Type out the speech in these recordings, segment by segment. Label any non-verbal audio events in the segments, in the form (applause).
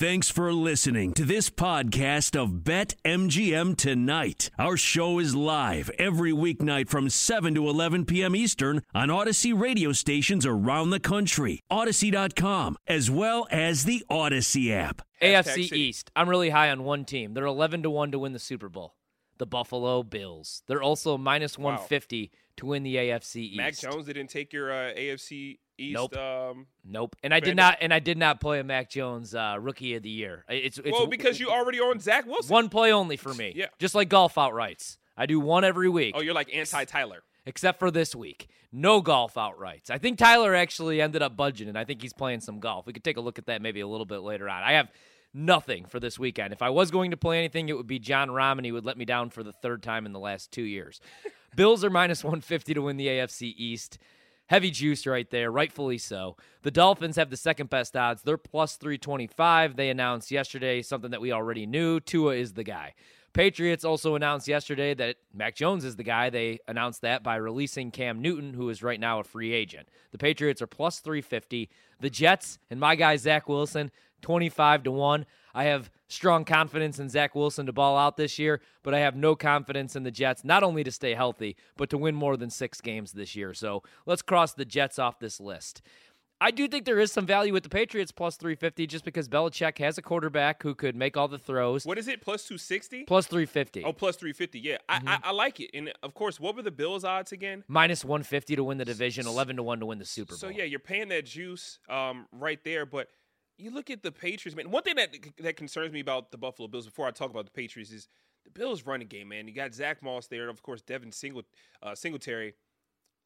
Thanks for listening to this podcast of Bet MGM Tonight. Our show is live every weeknight from 7 to 11 p.m. Eastern on Audacy radio stations around the country, Audacy.com, as well as the Audacy app. AFC East. I'm really high on one team. They're 11 to 1 to win the Super Bowl. The Buffalo Bills. They're also minus 150 to win the AFC East. Mac Jones didn't take your uh, AFC East. Nope. Um, Nope. And I did not and I did not play a Mac Jones uh, rookie of the year. It's, it's well, because you already own Zach Wilson. one play only for me. Yeah. Just like golf outrights. I do one every week. Oh, you're like anti Tyler. except for this week. No golf outrights. I think Tyler actually ended up budging, and I think he's playing some golf. We could take a look at that maybe a little bit later on. I have nothing for this weekend. If I was going to play anything, it would be John he would let me down for the third time in the last two years. Bills are minus 150 to win the AFC East. Heavy juice right there, rightfully so. The Dolphins have the second best odds. They're plus 325. They announced yesterday something that we already knew. Tua is the guy. Patriots also announced yesterday that Mac Jones is the guy. They announced that by releasing Cam Newton, who is right now a free agent. The Patriots are plus 350. The Jets and my guy Zach Wilson, 25 to 1. I have strong confidence in Zach Wilson to ball out this year, but I have no confidence in the Jets, not only to stay healthy, but to win more than six games this year. So let's cross the Jets off this list. I do think there is some value with the Patriots plus 350 just because Belichick has a quarterback who could make all the throws. What is it? Plus 260? Plus 350. Oh, plus 350. Yeah, Mm-hmm. I, I, I like it. And of course, what were the Bills' odds again? Minus 150 to win the division, 11 to 1 to win the Super Bowl. So yeah, you're paying that juice um, right there. But you look at the Patriots, man. One thing that that concerns me about the Buffalo Bills before I talk about the Patriots is the Bills' running game, man. You got Zach Moss there, and of course Devin Single, uh, Singletary.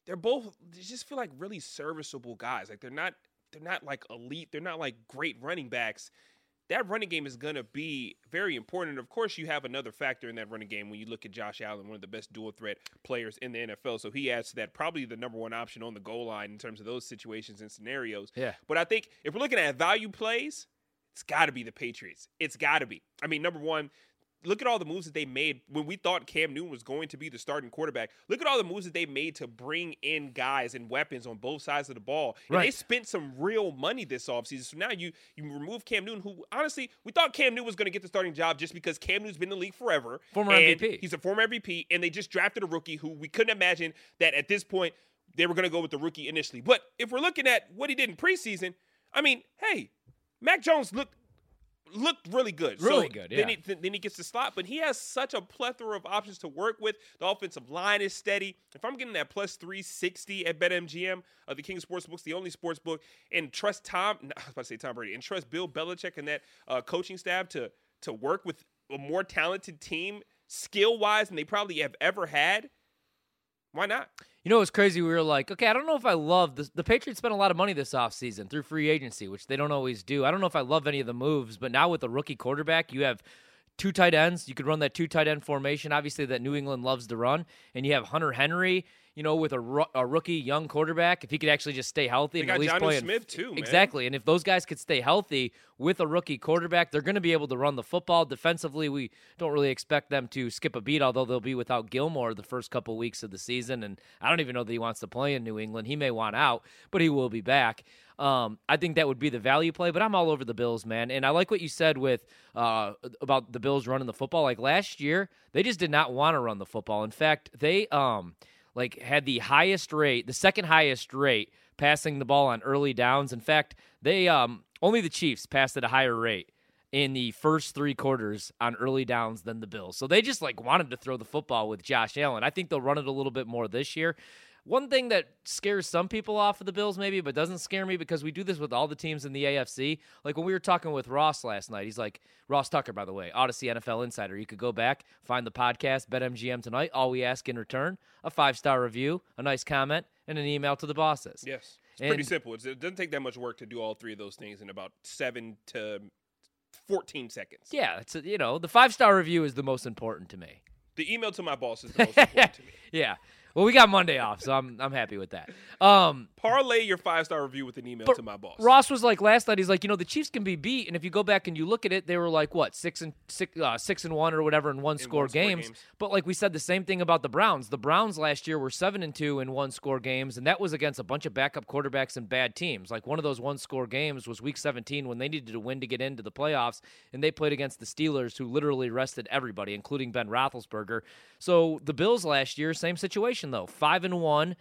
They're both they just feel like really serviceable guys. Like they're not they're not like elite. They're not like great running backs. That running game is going to be very important. And of course, you have another factor in that running game when you look at Josh Allen, one of the best dual threat players in the NFL. So he adds to that, probably the number one option on the goal line in terms of those situations and scenarios. Yeah. But I think if we're looking at value plays, it's got to be the Patriots. It's got to be. I mean, number one, look at all the moves that they made when we thought Cam Newton was going to be the starting quarterback. Look at all the moves that they made to bring in guys and weapons on both sides of the ball. And they spent some real money this offseason. So now you you remove Cam Newton, who honestly, we thought Cam Newton was going to get the starting job just because Cam Newton's been in the league forever. Former MVP. He's a former MVP, and they just drafted a rookie who we couldn't imagine that at this point they were going to go with the rookie initially. But if we're looking at what he did in preseason, I mean, hey, Mac Jones looked looked really good. Really So good, Then he, th- then he gets the slot, but he has such a plethora of options to work with. The offensive line is steady. If I'm getting that plus 360 at BetMGM, uh, the King of Sportsbooks, the only sports book, and trust Tom, I was about to say Tom Brady, and trust Bill Belichick and that uh, coaching staff to to work with a more talented team skill wise than they probably have ever had. Why not? You know what's crazy? We were like, okay, I don't know if I love this. The Patriots spent a lot of money this offseason through free agency, which they don't always do. I don't know if I love any of the moves, but now with a rookie quarterback, you have two tight ends. You could run that two tight end formation, obviously, that New England loves to run. And you have Hunter Henry, you know, with a, a rookie young quarterback. If he could actually just stay healthy They and at least Jonnu play in- Smith, too, man. Exactly. And if those guys could stay healthy with a rookie quarterback, they're going to be able to run the football. Defensively, we don't really expect them to skip a beat, although they'll be without Gilmore the first couple weeks of the season. And I don't even know that he wants to play in New England. He may want out, but he will be back. Um, I think that would be the value play, but I'm all over the Bills, man. And I like what you said with uh, about the Bills running the football. Like last year, they just did not want to run the football. In fact, they um like had the highest rate, the second highest rate passing the ball on early downs. In fact, they um only the Chiefs passed at a higher rate in the first three quarters on early downs than the Bills. So they just like wanted to throw the football with Josh Allen. I think they'll run it a little bit more this year. One thing that scares some people off of the Bills, maybe, but doesn't scare me because we do this with all the teams in the AFC. Like when we were talking with Ross last night, he's like, Ross Tucker, by the way, Audacy NFL Insider. You could go back, find the podcast, BetMGM tonight. All we ask in return a five star review, a nice comment, and an email to the bosses. Yes. It's pretty simple. It's, it doesn't take that much work to do all three of those things in about seven to 14 seconds. Yeah, it's you know, the five star review is the most important to me. The email to my boss is the (laughs) most important to me. Yeah. Well, we got Monday off, so I'm I'm happy with that. Um, Parlay your five star review with an email to my boss. Ross was like last night. He's like, you know, the Chiefs can be beat, and if you go back and you look at it, they were like what six and six, uh, six and one or whatever in one score one-score games. games. But like we said, the same thing about the Browns. The Browns last year were seven and two in one score games, and that was against a bunch of backup quarterbacks and bad teams. Like one of those one score games was Week 17 when they needed to win to get into the playoffs, and they played against the Steelers, who literally rested everybody, including Ben Roethlisberger. So the Bills last year, same situation though, five and one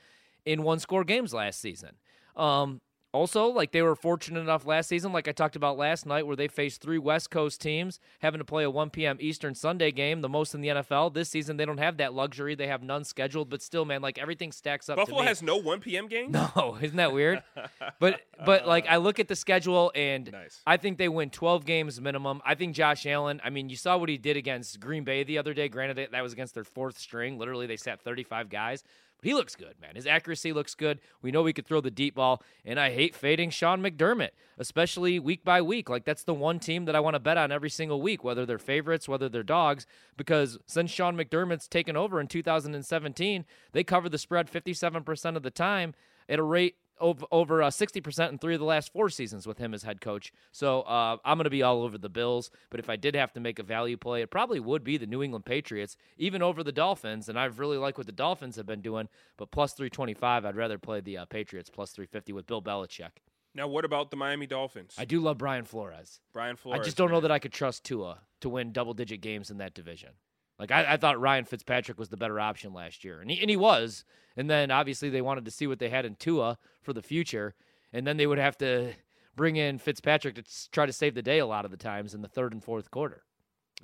in one score games last season. Um, also, like they were fortunate enough last season, like I talked about last night, where they faced three West Coast teams having to play a 1 p.m. Eastern Sunday game, the most in the NFL. This season, they don't have that luxury. They have none scheduled, but still, man, like everything stacks up. Buffalo has no 1 p.m. game. (laughs) no, isn't that weird? (laughs) but but like I look at the schedule and Nice. I think they win 12 games minimum. I think Josh Allen. I mean, you saw what he did against Green Bay the other day. Granted, that was against their fourth string. Literally, they sat 35 guys. He looks good, man. His accuracy looks good. We know he could throw the deep ball, and I hate fading Sean McDermott, especially week by week. Like that's the one team that I want to bet on every single week, whether they're favorites, whether they're dogs, because since Sean McDermott's taken over in 2017, they cover the spread 57% of the time at a rate over over uh, 60% in three of the last four seasons with him as head coach. So uh, I'm going to be all over the Bills. But if I did have to make a value play, it probably would be the New England Patriots, even over the Dolphins. And I really like what the Dolphins have been doing. But plus 325, I'd rather play the uh, Patriots plus 350 with Bill Belichick. Now, what about the Miami Dolphins? I do love Brian Flores. Brian Flores. I just don't know that I could trust Tua to win double digit games in that division. Like I, I thought Ryan Fitzpatrick was the better option last year, and he, and he was. And then obviously they wanted to see what they had in Tua for the future, and then they would have to bring in Fitzpatrick to try to save the day a lot of the times in the third and fourth quarter.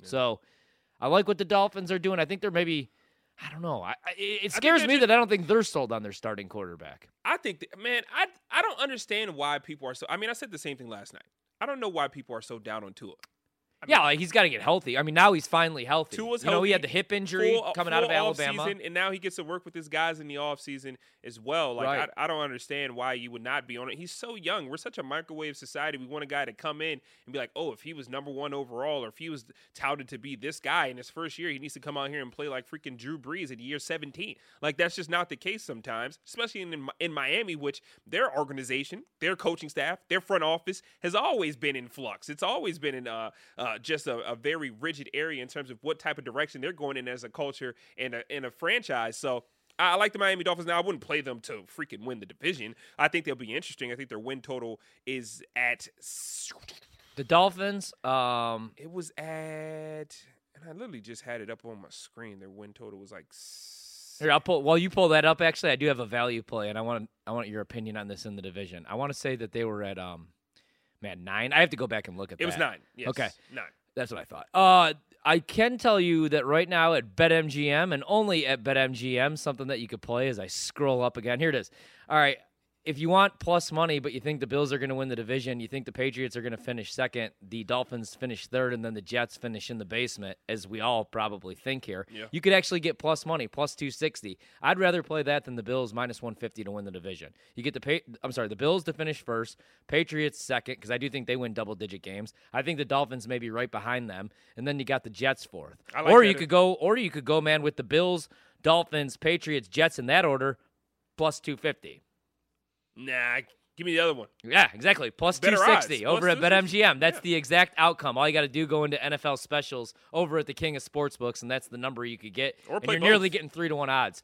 So I like what the Dolphins are doing. I think they're maybe. I don't know. I, I, it scares me just- that I don't think they're sold on their starting quarterback. I think, that, man, I I don't understand why people are so. I mean, I said the same thing last night. I don't know why people are so down on Tua. Yeah, like he's got to get healthy. I mean, now he's finally healthy. Tua's you know, he had the hip injury full- coming out of full Alabama. offseason, and now he gets to work with his guys in the offseason as well. Like Right. I, I don't understand why you would not be on it. He's so young. We're such a microwave society. We want a guy to come in and be like, oh, if he was number one overall, or if he was touted to be this guy in his first year, he needs to come out here and play like freaking Drew Brees at year 17. Like that's just not the case sometimes, especially in in Miami, which their organization, their coaching staff, their front office has always been in flux. It's always been in uh, uh, just a, a very rigid area in terms of what type of direction they're going in as a culture and a, and a franchise. So I I like the Miami Dolphins. Now I wouldn't play them to freaking win the division. I think they'll be interesting. I think their win total is at. The Dolphins, um, It was at, and I literally just had it up on my screen. Their win total was like. Here, I'll pull. While you pull that up, actually, I do have a value play, and I want I want your opinion on this in the division. I want to say that they were at um, man nine. I have to go back and look at. That. It was nine. Yes, Okay. nine. That's what I thought. Uh, I can tell you that right now at BetMGM and only at BetMGM, something that you could play as I scroll up again. Here it is. All right. If you want plus money, but you think the Bills are going to win the division, you think the Patriots are going to finish second, the Dolphins finish third, and then the Jets finish in the basement, as we all probably think here. Yeah. You could actually get plus money, plus 260. I'd rather play that than the Bills minus 150 to win the division. You get the pay, I'm sorry, the Bills to finish first, Patriots second because I do think they win double digit games. I think the Dolphins may be right behind them, and then you got the Jets fourth. Like or you could go, or you could go, man, with the Bills, Dolphins, Patriots, Jets in that order, plus 250. Nah, give me the other one. Yeah, exactly. Plus Better 260 odds. over Plus at 260. BetMGM. That's Yeah. the exact outcome. All you got to do go into NFL specials over at the King of Sportsbooks, and that's the number you could get. Or and you're nearly getting three to one odds.